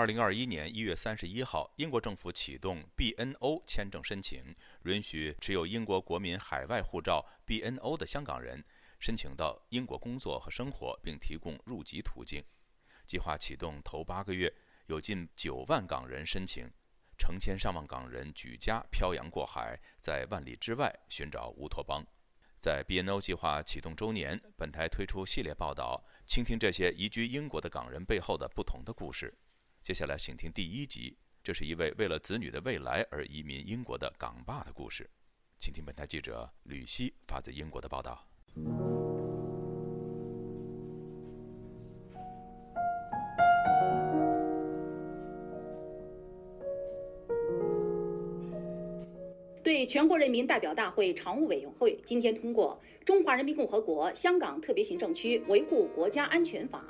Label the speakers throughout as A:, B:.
A: 二零二一年一月三十一号，英国政府启动 BNO 签证申请，允许持有英国国民海外护照 BNO 的香港人申请到英国工作和生活，并提供入籍途径。计划启动头八个月，有近九万港人申请，成千上万港人举家漂洋过海，在万里之外寻找乌托邦。在 BNO 计划启动周年，本台推出系列报道，倾听这些移居英国的港人背后的不同的故事。接下来，请听第一集，这是一位为了子女的未来而移民英国的港爸的故事，请听本台记者吕希发自英国的报道。
B: 对全国人民代表大会常务委员会，今天通过《中华人民共和国香港特别行政区维护国家安全法》。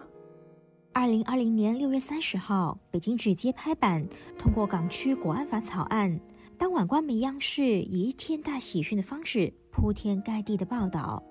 C: 二零二零年六月三十号，北京直接拍板通过港区国安法草案。当晚，官媒央视以一天大喜讯的方式铺天盖地的报道。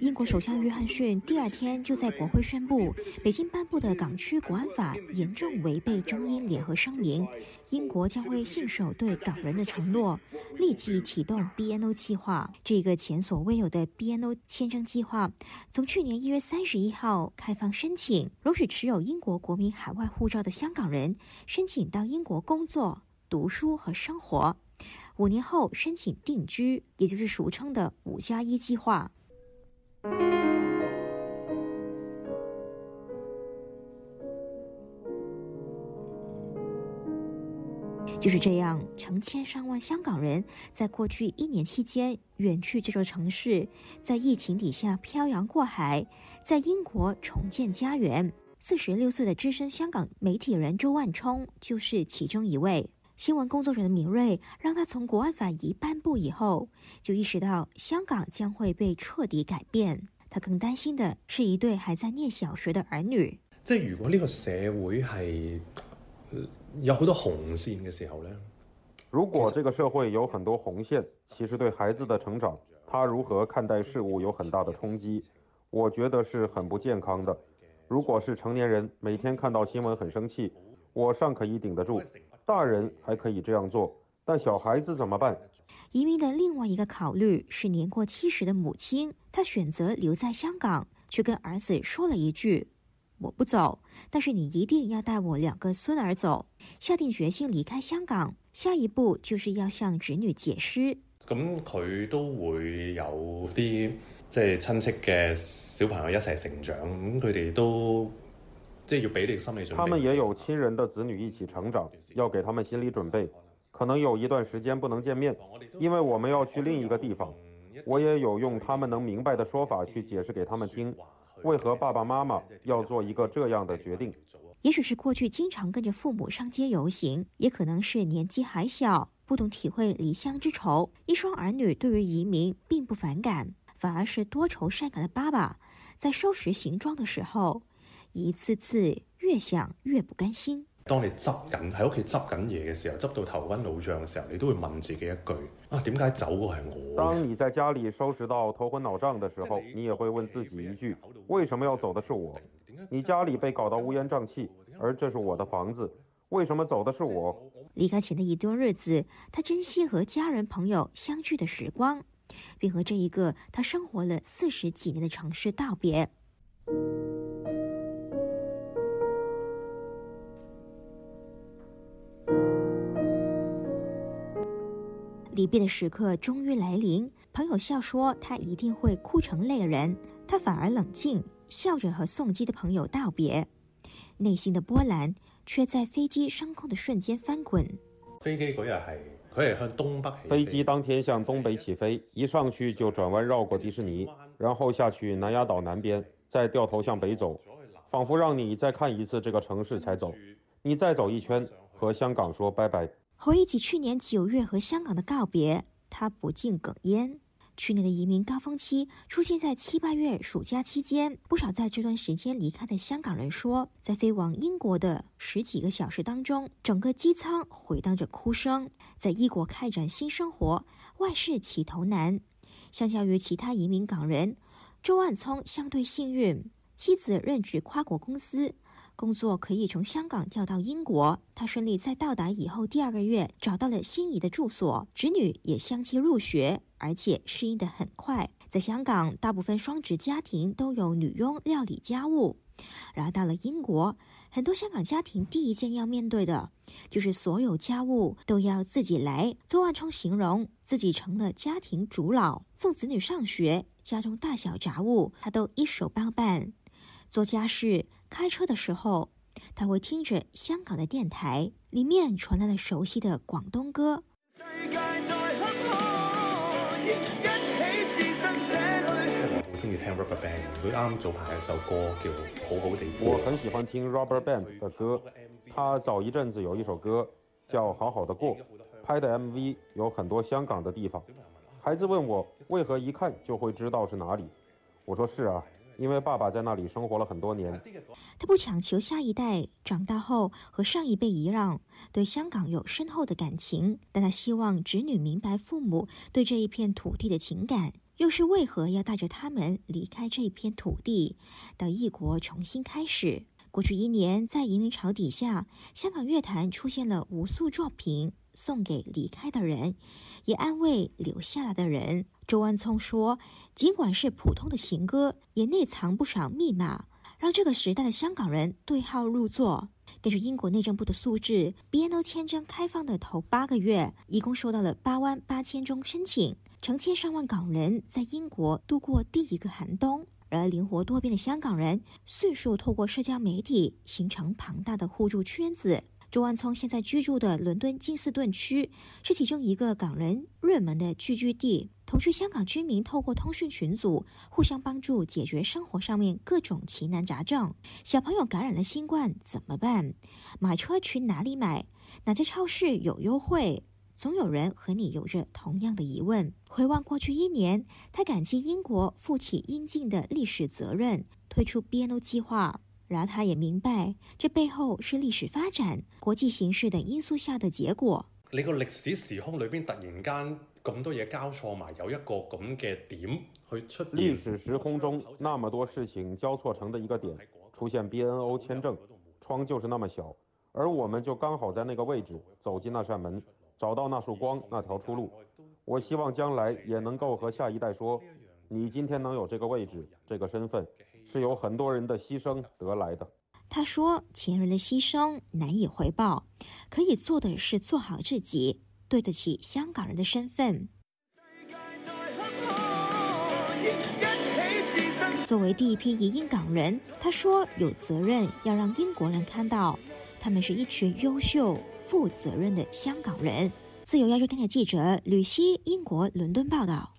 C: 英国首相约翰逊第二天就在国会宣布，北京颁布的港区国安法严重违背中英联合声明，英国将会信守对港人的承诺，立即启动 BNO 计划，这个前所未有的 BNO 签证计划，从去年一月三十一号开放申请，允许持有英国国民海外护照的香港人申请到英国工作、读书和生活。五年后申请定居，也就是俗称的“五加一”计划。就是这样，成千上万香港人在过去一年期间远去这座城市，在疫情底下漂洋过海，在英国重建家园。四十六岁的资深香港媒体人周万冲就是其中一位。新闻工作者的敏锐让他从国安法一颁布以后就意识到香港将会被彻底改变。他更担心的是，一对还在念小学的儿女。
D: 即如果呢个社会系有好多红线嘅时候呢，
E: 如果这个社会有很多红线，其实对孩子的成长，他如何看待事物有很大的冲击。我觉得是很不健康的。如果是成年人每天看到新闻很生气。我尚可以顶得住，大人还可以这样做，但小孩子怎么办？
C: 移民的另外一个考虑是年过七十的母亲，她选择留在香港，却跟儿子说了一句：“我不走，但是你一定要带我两个孙儿走。”下定决心离开香港，下一步就是要向侄女解释。
D: 咁佢都会有啲即系亲戚嘅小朋友一齐成长，咁佢哋都。
E: 他们也有亲人的子女一起成长，要给他们心理准备，可能有一段时间不能见面，因为我们要去另一个地方。我也有用他们能明白的说法去解释给他们听，为何爸爸妈妈要做一个这样的决定。
C: 也许是过去经常跟着父母上街游行，也可能是年纪还小，不懂体会离乡之愁。一双儿女对于移民并不反感，反而是多愁善感的爸爸在收拾行装的时候。一次次越想越不甘心。
D: 当你执紧喺屋企执紧嘢嘅时候，执到头昏脑胀嘅时候，你都会问自己一句：啊，点解走嘅系我？
E: 当你在家里收拾到头昏脑胀嘅时候，你也会问自己一句：为什么要走的是我？你家里被搞到乌烟瘴气，而这是我的房子，为什么走的是我？
C: 离开前的一段日子，他珍惜和家人朋友相聚的时光，并和这一个他生活了四十几年的城市道别。离别的时刻终于来临，朋友笑说他一定会哭成泪人，他反而冷静，笑着和送机的朋友道别，内心的波澜却在飞机升空的瞬间翻
D: 滚。
E: 飞机当天向东北起飞，一上去就转弯绕过迪士尼，然后下去南丫岛南边，再掉头向北走，仿佛让你再看一次这个城市才走，你再走一圈，和香港说拜拜。
C: 回忆起去年九月和香港的告别，他不禁哽咽。去年的移民高峰期出现在七八月暑假期间，不少在这段时间离开的香港人说，在飞往英国的十几个小时当中，整个机舱回荡着哭声。在异国开展新生活，万事起头难。相较于其他移民港人，周万聪相对幸运，妻子任职跨国公司。工作可以从香港调到英国，他顺利在到达以后第二个月找到了心仪的住所，侄女也相继入学，而且适应得很快。在香港，大部分双职家庭都有女佣料理家务，然而到了英国，很多香港家庭第一件要面对的就是所有家务都要自己来。周万春形容自己成了家庭主老，送子女上学，家中大小杂物他都一手包办，做家事。开车的时候，他会听着香港的电台，里面传来了熟悉的广东歌。
D: 我很中意
E: 听 Rubber Band，他早一阵子有一首歌叫《好好的过》，拍的 MV 有很多香港的地方。孩子问我为何一看就会知道是哪里，我说是啊。因为爸爸在那里生活了很多年，
C: 他不强求下一代长大后和上一辈一样对香港有深厚的感情，但他希望侄女明白父母对这一片土地的情感，又是为何要带着他们离开这一片土地到异国重新开始。过去一年，在移民潮底下，香港乐坛出现了无数作品，送给离开的人，也安慰留下来的人。周安聪说，尽管是普通的情歌，也内藏不少密码，让这个时代的香港人对号入座。根据英国内政部的数字，BNO 签证开放的头八个月，一共收到了八万八千宗申请，成千上万港人在英国度过第一个寒冬。而灵活多变的香港人，迅速透过社交媒体形成庞大的互助圈子。周万聪现在居住的伦敦金斯顿区是其中一个港人热门的聚居地。同居香港居民透过通讯群组互相帮助，解决生活上面各种奇难杂症。小朋友感染了新冠怎么办？买车去哪里买？哪家超市有优惠？总有人和你有着同样的疑问。回望过去一年，他感激英国负起应尽的历史责任，推出 BNO 计划。然而，他也明白，这背后是历史发展、国际形势等因素下的结果。
D: 你个历史时空里边，突然间咁多嘢交错埋，有一个咁嘅点去出。
E: 历史时空中那么多事情交错成的一个点，出现 BNO 签证窗就是那么小，而我们就刚好在那个位置走进那扇门。找到那束光、那条出路，我希望将来也能够和下一代说：你今天能有这个位置、这个身份，是有很多人的牺牲得来的。
C: 他说，前人的牺牲难以回报，可以做的是做好自己，对得起香港人的身份。作为第一批移英港人，他说有责任要让英国人看到，他们是一群优秀。负责任的香港人。自由亚洲电台记者吕希，英国伦敦报道。